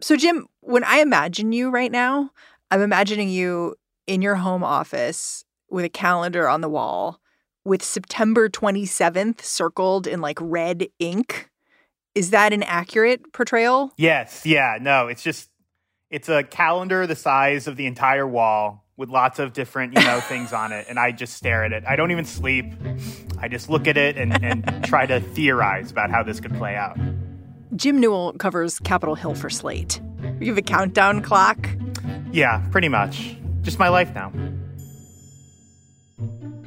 So, Jim, when I imagine you right now, I'm imagining you in your home office with a calendar on the wall with September 27th circled in like red ink. Is that an accurate portrayal? Yes. Yeah. No, it's just, it's a calendar the size of the entire wall with lots of different, you know, things on it. And I just stare at it. I don't even sleep. I just look at it and, and try to theorize about how this could play out. Jim Newell covers Capitol Hill for Slate. You have a countdown clock? Yeah, pretty much. Just my life now.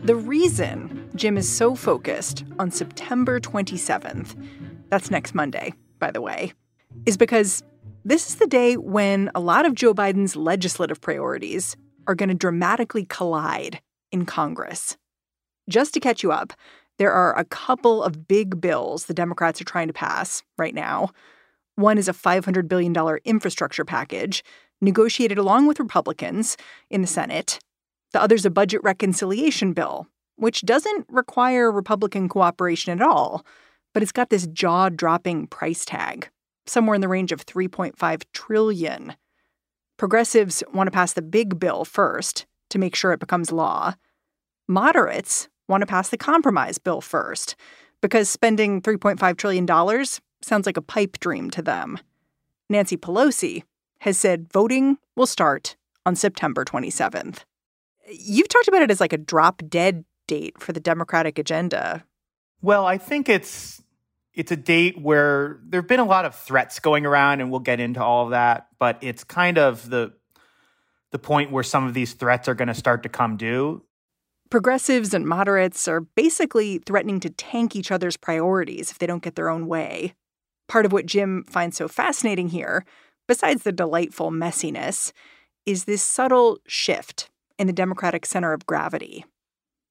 The reason Jim is so focused on September 27th, that's next Monday, by the way, is because this is the day when a lot of Joe Biden's legislative priorities are going to dramatically collide in Congress. Just to catch you up, there are a couple of big bills the Democrats are trying to pass right now. One is a $500 billion infrastructure package negotiated along with Republicans in the Senate. The other is a budget reconciliation bill, which doesn't require Republican cooperation at all, but it's got this jaw-dropping price tag, somewhere in the range of 3.5 trillion. Progressives want to pass the big bill first to make sure it becomes law. Moderates want to pass the compromise bill first because spending $3.5 trillion sounds like a pipe dream to them. Nancy Pelosi has said voting will start on September 27th. You've talked about it as like a drop dead date for the Democratic agenda. Well, I think it's it's a date where there've been a lot of threats going around and we'll get into all of that, but it's kind of the the point where some of these threats are going to start to come due. Progressives and moderates are basically threatening to tank each other's priorities if they don't get their own way. Part of what Jim finds so fascinating here, besides the delightful messiness, is this subtle shift in the Democratic center of gravity.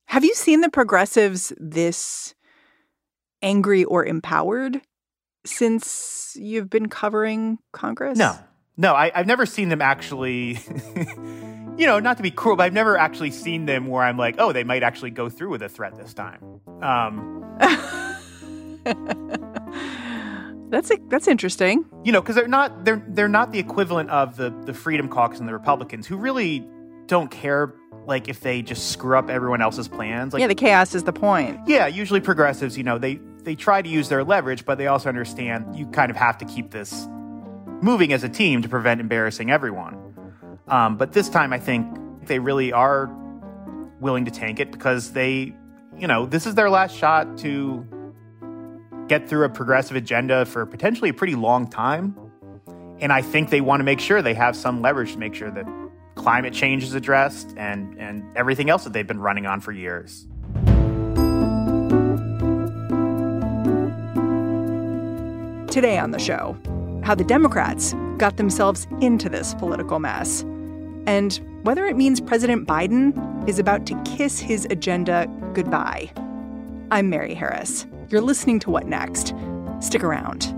Have you seen the progressives this angry or empowered since you've been covering Congress? No, no, I, have never seen them actually. you know, not to be cruel, but I've never actually seen them where I'm like, oh, they might actually go through with a threat this time. Um, that's a, that's interesting. You know, because they're not they're they're not the equivalent of the the Freedom Caucus and the Republicans, who really don't care like if they just screw up everyone else's plans. Like, yeah, the chaos is the point. Yeah, usually progressives, you know, they they try to use their leverage, but they also understand you kind of have to keep this moving as a team to prevent embarrassing everyone. Um, but this time, I think they really are willing to tank it because they, you know, this is their last shot to get through a progressive agenda for potentially a pretty long time. And I think they want to make sure they have some leverage to make sure that climate change is addressed and, and everything else that they've been running on for years. Today on the show, how the Democrats got themselves into this political mess and whether it means President Biden is about to kiss his agenda goodbye. I'm Mary Harris. You're listening to What Next? Stick around.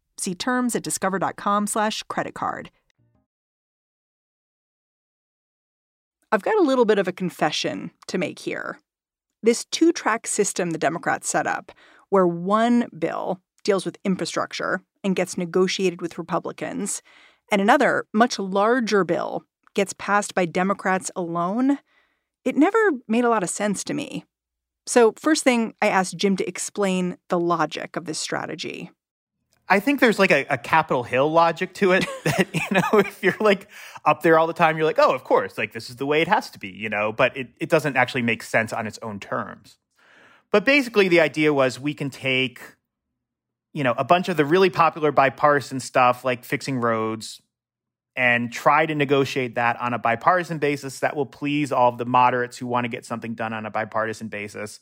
See terms at discover.com/slash credit card. I've got a little bit of a confession to make here. This two track system the Democrats set up, where one bill deals with infrastructure and gets negotiated with Republicans, and another, much larger bill gets passed by Democrats alone, it never made a lot of sense to me. So, first thing, I asked Jim to explain the logic of this strategy. I think there's like a, a Capitol Hill logic to it that, you know, if you're like up there all the time, you're like, oh, of course, like this is the way it has to be, you know, but it, it doesn't actually make sense on its own terms. But basically, the idea was we can take, you know, a bunch of the really popular bipartisan stuff like fixing roads and try to negotiate that on a bipartisan basis that will please all of the moderates who want to get something done on a bipartisan basis.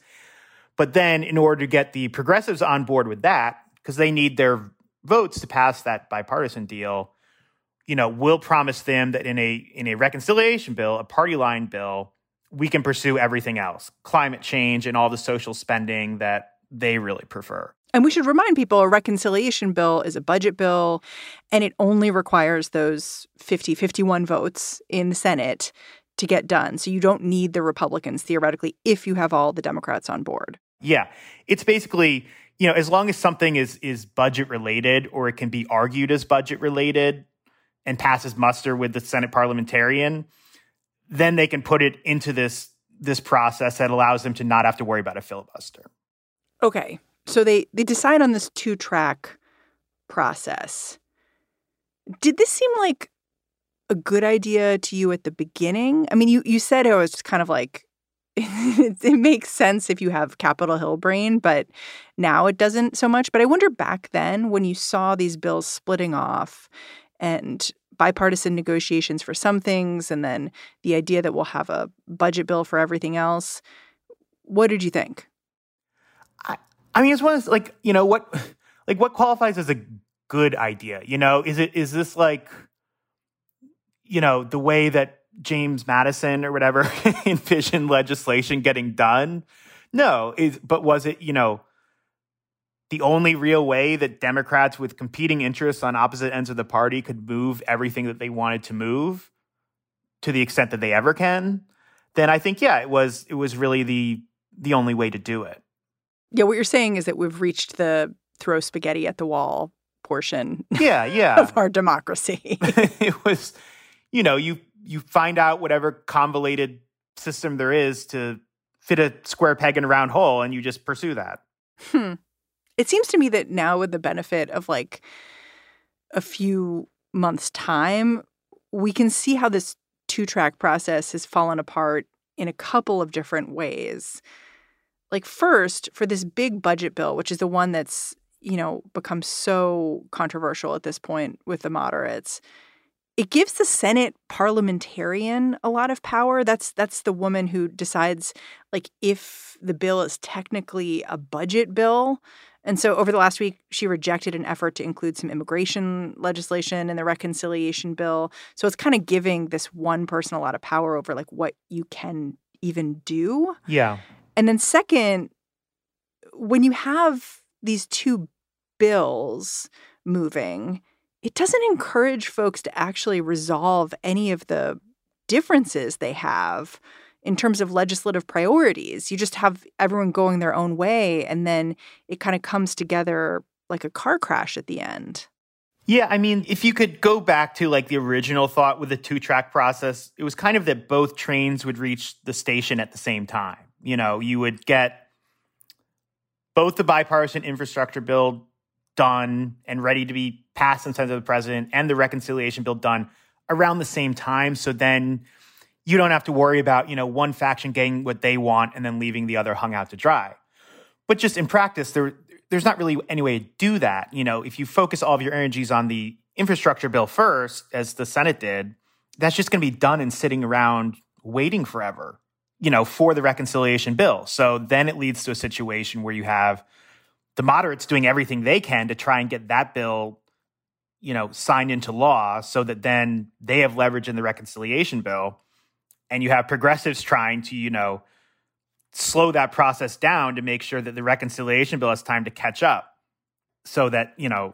But then, in order to get the progressives on board with that, because they need their votes to pass that bipartisan deal, you know, we'll promise them that in a in a reconciliation bill, a party line bill, we can pursue everything else climate change and all the social spending that they really prefer. And we should remind people a reconciliation bill is a budget bill and it only requires those 50 51 votes in the Senate to get done. So you don't need the Republicans theoretically if you have all the Democrats on board. Yeah. It's basically, you know, as long as something is is budget related or it can be argued as budget related and passes muster with the Senate parliamentarian, then they can put it into this this process that allows them to not have to worry about a filibuster. Okay. So they they decide on this two-track process. Did this seem like a good idea to you at the beginning? I mean, you you said it was just kind of like it, makes sense if you have Capitol Hill brain, but now it doesn't so much. But I wonder back then when you saw these bills splitting off and bipartisan negotiations for some things, and then the idea that we'll have a budget bill for everything else. What did you think? I, I mean, it's one of like you know what, like what qualifies as a good idea. You know, is it is this like, you know, the way that James Madison or whatever envisioned legislation getting done? No, is but was it you know the only real way that Democrats with competing interests on opposite ends of the party could move everything that they wanted to move to the extent that they ever can, then I think yeah, it was it was really the the only way to do it. Yeah, what you're saying is that we've reached the throw spaghetti at the wall portion. Yeah, yeah. of our democracy. it was you know, you you find out whatever convoluted system there is to fit a square peg in a round hole and you just pursue that. Hmm. It seems to me that now, with the benefit of like a few months' time, we can see how this two track process has fallen apart in a couple of different ways. Like, first, for this big budget bill, which is the one that's, you know, become so controversial at this point with the moderates, it gives the Senate parliamentarian a lot of power. That's that's the woman who decides like if the bill is technically a budget bill and so over the last week, she rejected an effort to include some immigration legislation in the reconciliation bill. So it's kind of giving this one person a lot of power over like what you can even do. Yeah. And then second, when you have these two bills moving, it doesn't encourage folks to actually resolve any of the differences they have in terms of legislative priorities. You just have everyone going their own way, and then it kind of comes together like a car crash at the end. Yeah, I mean, if you could go back to like the original thought with the two track process, it was kind of that both trains would reach the station at the same time. You know, you would get both the bipartisan infrastructure bill done and ready to be passed and sent of the president and the reconciliation bill done around the same time. So then you don't have to worry about, you know, one faction getting what they want and then leaving the other hung out to dry. But just in practice, there there's not really any way to do that. You know, if you focus all of your energies on the infrastructure bill first, as the Senate did, that's just going to be done and sitting around waiting forever, you know, for the reconciliation bill. So then it leads to a situation where you have the moderates doing everything they can to try and get that bill, you know, signed into law so that then they have leverage in the reconciliation bill and you have progressives trying to, you know, slow that process down to make sure that the reconciliation bill has time to catch up so that, you know,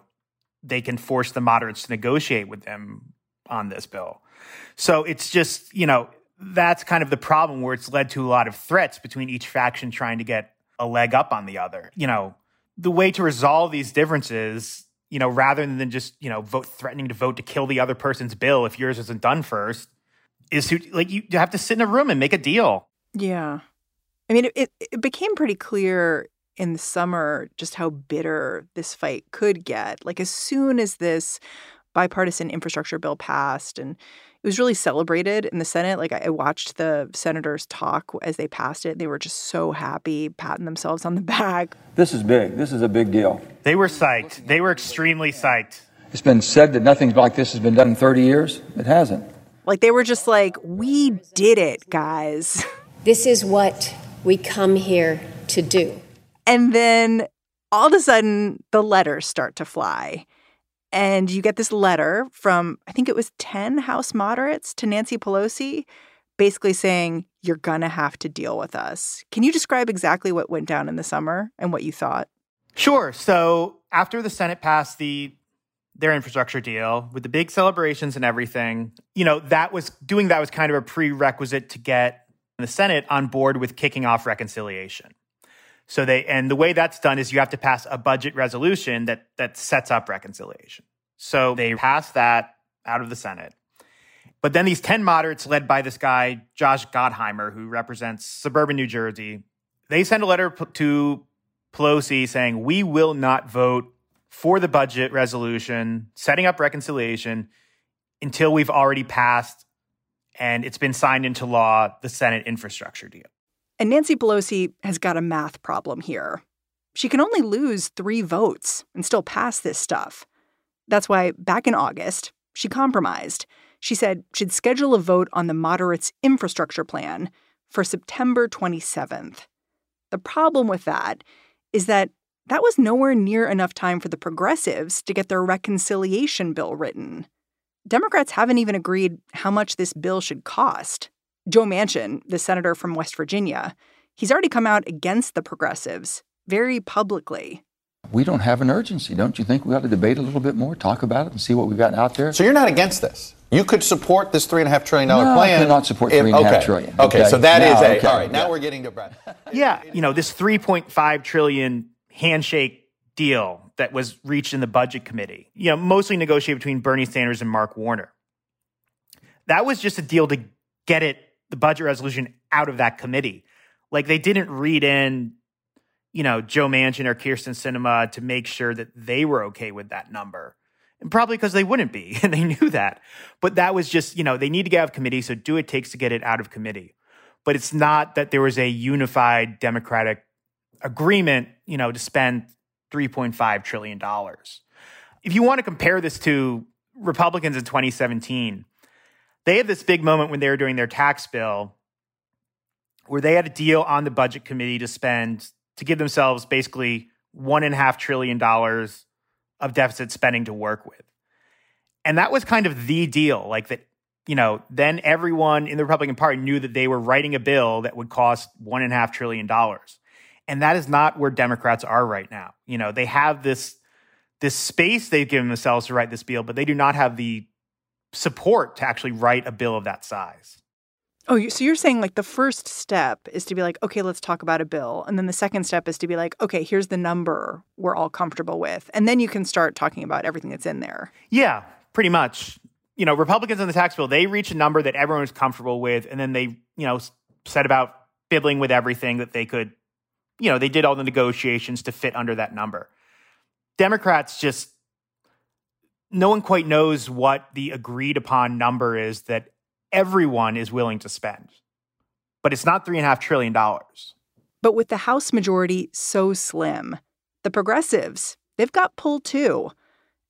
they can force the moderates to negotiate with them on this bill. So it's just, you know, that's kind of the problem where it's led to a lot of threats between each faction trying to get a leg up on the other. You know, the way to resolve these differences, you know, rather than just, you know, vote threatening to vote to kill the other person's bill if yours isn't done first, is to like you have to sit in a room and make a deal. Yeah. I mean, it, it became pretty clear in the summer just how bitter this fight could get. Like, as soon as this bipartisan infrastructure bill passed and it was really celebrated in the Senate. Like I watched the senators talk as they passed it. They were just so happy, patting themselves on the back. This is big. This is a big deal. They were psyched. They were extremely psyched. It's been said that nothing like this has been done in 30 years. It hasn't. Like they were just like, we did it, guys. This is what we come here to do. And then all of a sudden, the letters start to fly. And you get this letter from, I think it was 10 House moderates to Nancy Pelosi, basically saying, You're going to have to deal with us. Can you describe exactly what went down in the summer and what you thought? Sure. So after the Senate passed the their infrastructure deal with the big celebrations and everything, you know, that was doing that was kind of a prerequisite to get the Senate on board with kicking off reconciliation. So they and the way that's done is you have to pass a budget resolution that that sets up reconciliation. So they pass that out of the Senate. But then these 10 moderates led by this guy Josh Gottheimer who represents suburban New Jersey, they send a letter to Pelosi saying, "We will not vote for the budget resolution setting up reconciliation until we've already passed and it's been signed into law the Senate infrastructure deal." And Nancy Pelosi has got a math problem here. She can only lose three votes and still pass this stuff. That's why back in August, she compromised. She said she'd schedule a vote on the moderates' infrastructure plan for September 27th. The problem with that is that that was nowhere near enough time for the progressives to get their reconciliation bill written. Democrats haven't even agreed how much this bill should cost. Joe Manchin, the senator from West Virginia, he's already come out against the progressives very publicly. We don't have an urgency. Don't you think we ought to debate a little bit more, talk about it, and see what we've got out there? So you're not against this? You could support this three and a half trillion dollar no, plan. I cannot support three and a half okay. trillion. Okay. okay, so that now, is a okay. all right. Now yeah. we're getting to Brad. yeah, you know this 3.5 trillion handshake deal that was reached in the budget committee. You know, mostly negotiated between Bernie Sanders and Mark Warner. That was just a deal to get it the budget resolution out of that committee. Like they didn't read in, you know, Joe Manchin or Kyrsten Sinema to make sure that they were okay with that number. And probably because they wouldn't be, and they knew that. But that was just, you know, they need to get out of committee, so do it takes to get it out of committee. But it's not that there was a unified Democratic agreement, you know, to spend $3.5 trillion. If you want to compare this to Republicans in 2017, they had this big moment when they were doing their tax bill where they had a deal on the budget committee to spend to give themselves basically one and a half trillion dollars of deficit spending to work with. And that was kind of the deal. Like that, you know, then everyone in the Republican Party knew that they were writing a bill that would cost one and a half trillion dollars. And that is not where Democrats are right now. You know, they have this this space they've given themselves to write this bill, but they do not have the support to actually write a bill of that size. Oh, so you're saying like the first step is to be like, okay, let's talk about a bill. And then the second step is to be like, okay, here's the number we're all comfortable with. And then you can start talking about everything that's in there. Yeah, pretty much. You know, Republicans on the tax bill, they reach a number that everyone is comfortable with. And then they, you know, set about fiddling with everything that they could, you know, they did all the negotiations to fit under that number. Democrats just no one quite knows what the agreed upon number is that everyone is willing to spend. But it's not three and a half trillion dollars. But with the House majority so slim, the progressives, they've got pull too.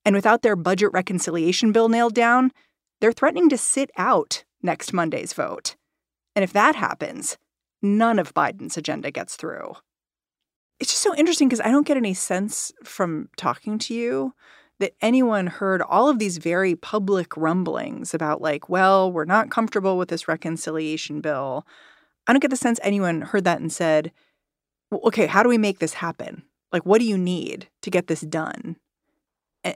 And without their budget reconciliation bill nailed down, they're threatening to sit out next Monday's vote. And if that happens, none of Biden's agenda gets through. It's just so interesting because I don't get any sense from talking to you that anyone heard all of these very public rumblings about, like, well, we're not comfortable with this reconciliation bill. I don't get the sense anyone heard that and said, well, okay, how do we make this happen? Like, what do you need to get this done?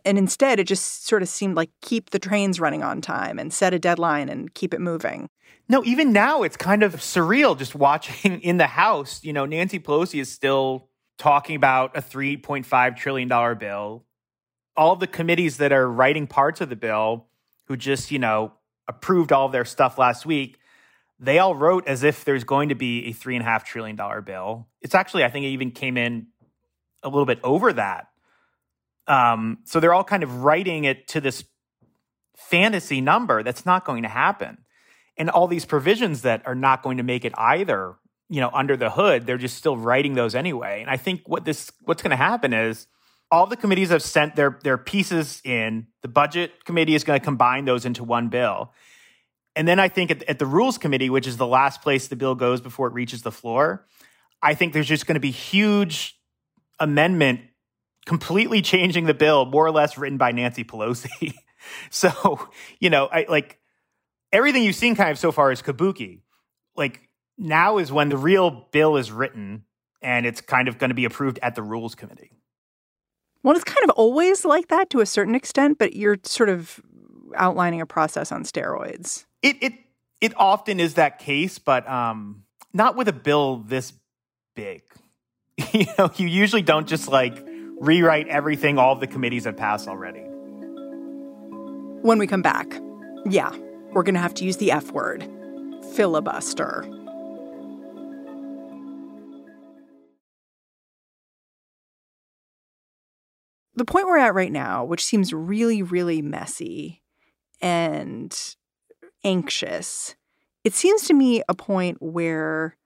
And instead, it just sort of seemed like keep the trains running on time and set a deadline and keep it moving. No, even now it's kind of surreal just watching in the House. You know, Nancy Pelosi is still talking about a $3.5 trillion bill all the committees that are writing parts of the bill who just, you know, approved all of their stuff last week, they all wrote as if there's going to be a three and a half trillion dollar bill. It's actually, I think it even came in a little bit over that. Um, so they're all kind of writing it to this fantasy number that's not going to happen. And all these provisions that are not going to make it either, you know, under the hood, they're just still writing those anyway. And I think what this what's going to happen is all the committees have sent their their pieces in. The budget committee is going to combine those into one bill. And then I think at, at, the rules committee, which is the last place the bill goes before it reaches the floor, I think there's just going to be huge amendment completely changing the bill, more or less written by Nancy Pelosi. so, you know, I like everything you've seen kind of so far is kabuki. Like now is when the real bill is written and it's kind of going to be approved at the rules committee. Well, it's kind of always like that to a certain extent, but you're sort of outlining a process on steroids. It it it often is that case, but um, not with a bill this big. you know, you usually don't just like rewrite everything all of the committees have passed already. When we come back, yeah, we're going to have to use the F word filibuster. The point we're at right now, which seems really, really messy and anxious, it seems to me a point where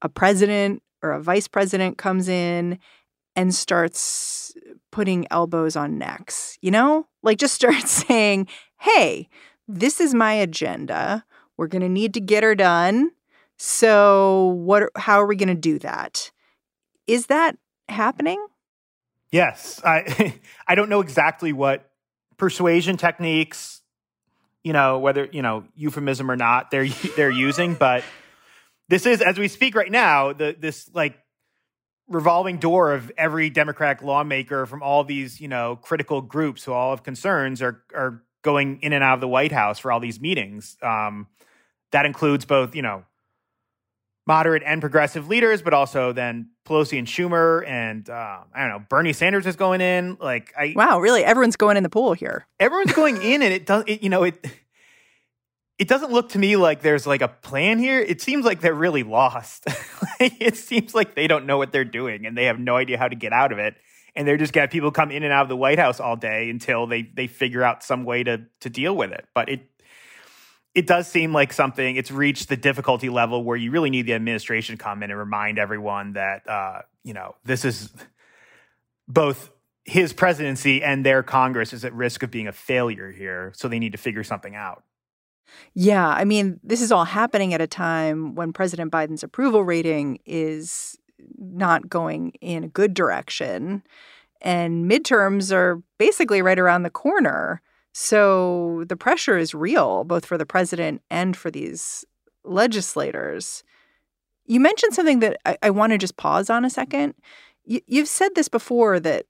a president or a vice president comes in and starts putting elbows on necks, you know? Like just starts saying, hey, this is my agenda. We're going to need to get her done. So, what how are we going to do that? Is that happening? Yes. I I don't know exactly what persuasion techniques, you know, whether, you know, euphemism or not, they're they're using, but this is as we speak right now, the this like revolving door of every Democratic lawmaker from all these, you know, critical groups who all have concerns are are going in and out of the White House for all these meetings. Um, that includes both, you know, moderate and progressive leaders, but also then Pelosi and Schumer and uh, I don't know, Bernie Sanders is going in. Like, I wow, really, everyone's going in the pool here. Everyone's going in, and it does, it, you know, it it doesn't look to me like there's like a plan here. It seems like they're really lost. it seems like they don't know what they're doing and they have no idea how to get out of it. And they're just gonna have people come in and out of the White House all day until they they figure out some way to to deal with it. But it it does seem like something it's reached the difficulty level where you really need the administration to come in and remind everyone that uh, you know, this is both his presidency and their Congress is at risk of being a failure here. So they need to figure something out. Yeah, I mean, this is all happening at a time when President Biden's approval rating is not going in a good direction. And midterms are basically right around the corner. So the pressure is real, both for the president and for these legislators. You mentioned something that I, I want to just pause on a second. You, you've said this before that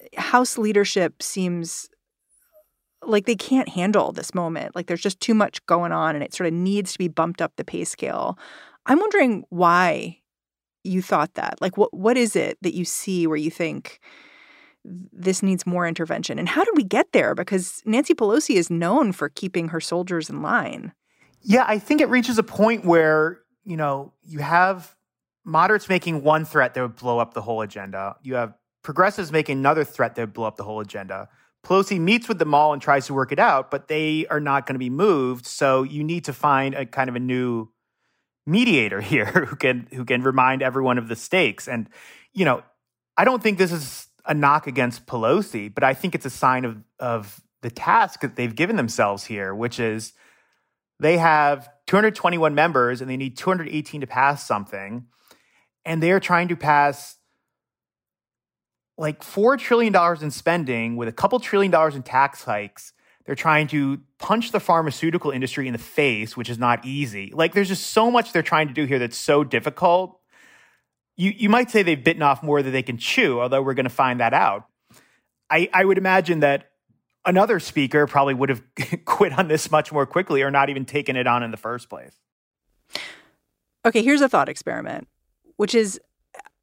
eh, House leadership seems like they can't handle this moment. Like there's just too much going on and it sort of needs to be bumped up the pay scale. I'm wondering why you thought that. Like what what is it that you see where you think this needs more intervention? And how did we get there? Because Nancy Pelosi is known for keeping her soldiers in line. Yeah, I think it reaches a point where, you know, you have moderates making one threat that would blow up the whole agenda. You have progressives making another threat that would blow up the whole agenda. Pelosi meets with them all and tries to work it out, but they are not going to be moved. So you need to find a kind of a new mediator here who can who can remind everyone of the stakes. And you know, I don't think this is a knock against Pelosi, but I think it's a sign of of the task that they've given themselves here, which is they have 221 members and they need 218 to pass something, and they are trying to pass like $4 trillion in spending with a couple trillion dollars in tax hikes. They're trying to punch the pharmaceutical industry in the face, which is not easy. Like there's just so much they're trying to do here that's so difficult. You you might say they've bitten off more than they can chew, although we're going to find that out. I, I would imagine that another speaker probably would have quit on this much more quickly or not even taken it on in the first place. Okay, here's a thought experiment, which is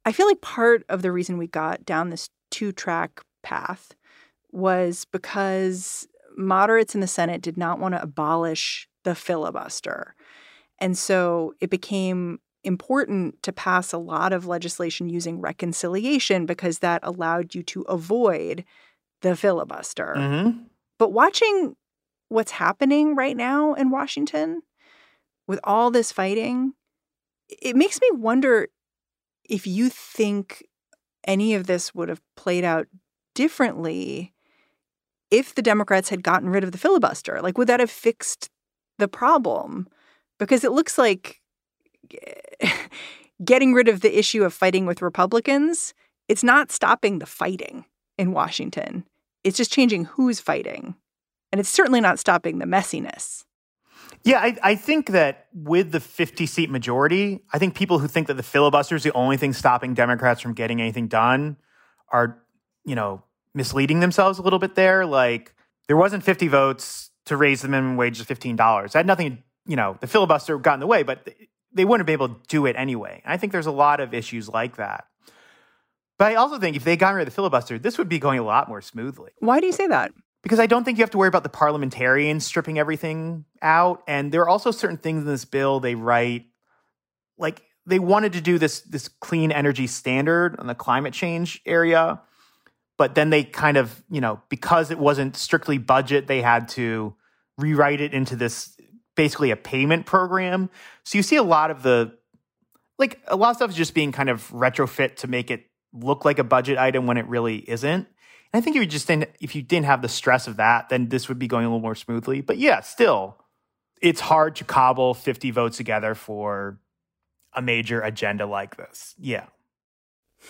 I feel like part of the reason we got down this two track path was because moderates in the Senate did not want to abolish the filibuster. And so it became important to pass a lot of legislation using reconciliation because that allowed you to avoid the filibuster. Mm-hmm. But watching what's happening right now in Washington with all this fighting, it makes me wonder if you think any of this would have played out differently if the Democrats had gotten rid of the filibuster. Like, would that have fixed the problem? Because it looks like getting rid of the issue of fighting with Republicans, it's not stopping the fighting in Washington. It's just changing who's fighting. And it's certainly not stopping the messiness. Yeah, I, I think that with the 50 seat majority, I think people who think that the filibuster is the only thing stopping Democrats from getting anything done are, you know, misleading themselves a little bit there. Like, there wasn't 50 votes to raise the minimum wage to $15. It had nothing, you know, the filibuster got in the way, but they wouldn't be able to do it anyway. And I think there's a lot of issues like that. But I also think if they got rid of the filibuster, this would be going a lot more smoothly. Why do you say that? Because I don't think you have to worry about the parliamentarians stripping everything out. And there are also certain things in this bill they write, like they wanted to do this this clean energy standard on the climate change area, but then they kind of, you know, because it wasn't strictly budget, they had to rewrite it into this basically a payment program. So you see a lot of the like a lot of stuff is just being kind of retrofit to make it look like a budget item when it really isn't. And I think if you just didn't, if you didn't have the stress of that, then this would be going a little more smoothly. But yeah, still, it's hard to cobble 50 votes together for a major agenda like this. Yeah.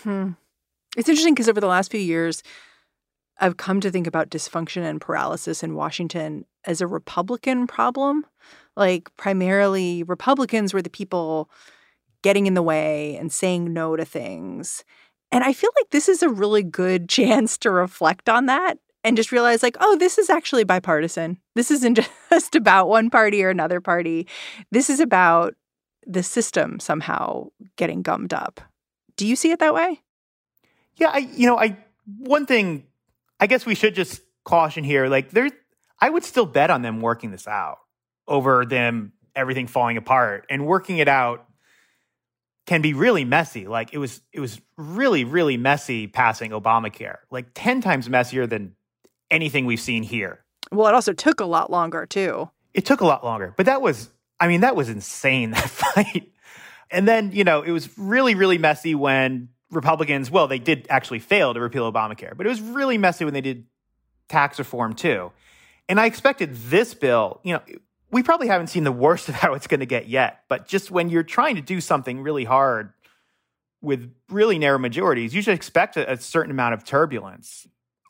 Hmm. It's interesting because over the last few years, I've come to think about dysfunction and paralysis in Washington as a Republican problem. Like, primarily, Republicans were the people getting in the way and saying no to things. And I feel like this is a really good chance to reflect on that and just realize, like, oh, this is actually bipartisan. This isn't just about one party or another party. This is about the system somehow getting gummed up. Do you see it that way? Yeah, I, you know, I one thing I guess we should just caution here. Like, there, I would still bet on them working this out over them everything falling apart and working it out can be really messy. Like it was, it was really, really messy passing Obamacare. Like ten times messier than anything we've seen here. Well, it also took a lot longer too. It took a lot longer, but that was, I mean, that was insane that fight. And then you know, it was really, really messy when Republicans, well, they did actually fail to repeal Obamacare, but it was really messy when they did tax reform too. And I expected this bill, you know, we probably haven't seen the worst of how it's going to get yet, but just when you're trying to do something really hard with really narrow majorities, you should expect a, a certain amount of turbulence.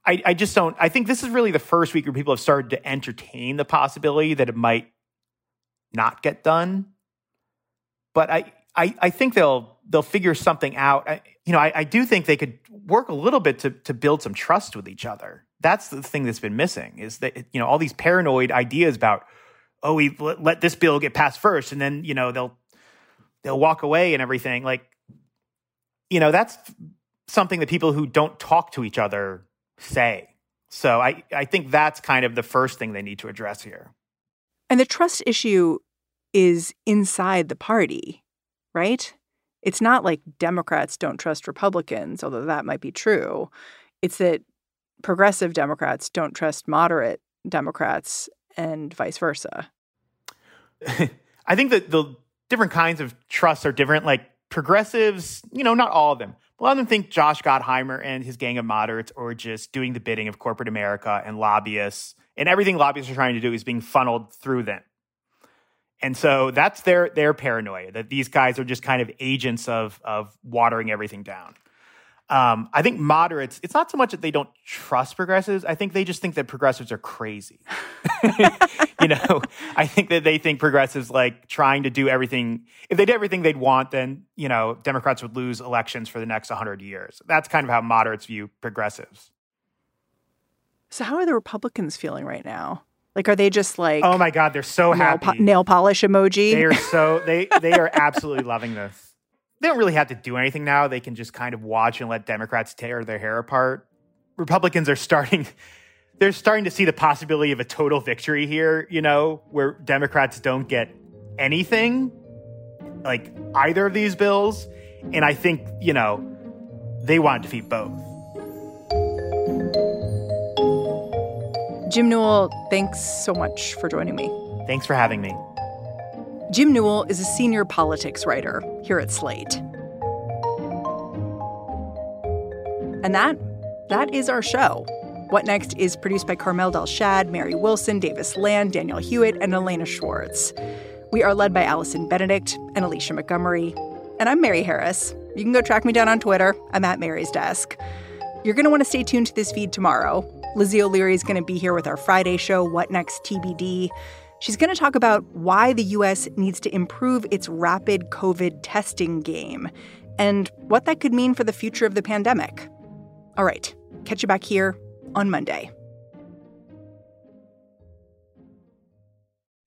I, I just don't, I think this is really the first week where people have started to entertain the possibility that it might not get done. But I, I, I think they'll they'll figure something out. I, you know, I, I do think they could work a little bit to to build some trust with each other. That's the thing that's been missing is that you know all these paranoid ideas about oh we let, let this bill get passed first and then you know they'll they'll walk away and everything like you know that's something that people who don't talk to each other say. So I I think that's kind of the first thing they need to address here. And the trust issue is inside the party, right? It's not like Democrats don't trust Republicans, although that might be true. It's that progressive Democrats don't trust moderate Democrats and vice versa. I think that the different kinds of trusts are different. Like progressives, you know, not all of them. A lot of them think Josh Gottheimer and his gang of moderates are just doing the bidding of corporate America and lobbyists, and everything lobbyists are trying to do is being funneled through them. And so that's their their paranoia that these guys are just kind of agents of of watering everything down. Um, I think moderates, it's not so much that they don't trust progressives. I think they just think that progressives are crazy. you know, I think that they think progressives like trying to do everything. If they did everything they'd want, then, you know, Democrats would lose elections for the next 100 years. That's kind of how moderates view progressives. So, how are the Republicans feeling right now? Like, are they just like, oh my God, they're so nail, happy. po- nail polish emoji? They are so, they, they are absolutely loving this they don't really have to do anything now. They can just kind of watch and let Democrats tear their hair apart. Republicans are starting they're starting to see the possibility of a total victory here, you know, where Democrats don't get anything, like either of these bills. And I think, you know, they want to defeat both. Jim Newell, thanks so much for joining me. Thanks for having me. Jim Newell is a senior politics writer here at Slate. And that that is our show. What Next is produced by Carmel Delshad, Mary Wilson, Davis Land, Daniel Hewitt, and Elena Schwartz. We are led by Allison Benedikt and Alicia Montgomery. And I'm Mary Harris. You can go track me down on Twitter. I'm at Mary's Desk. You're going to want to stay tuned to this feed tomorrow. Lizzie O'Leary is going to be here with our Friday show, What Next TBD. She's going to talk about why the U.S. needs to improve its rapid COVID testing game and what that could mean for the future of the pandemic. All right, catch you back here on Monday.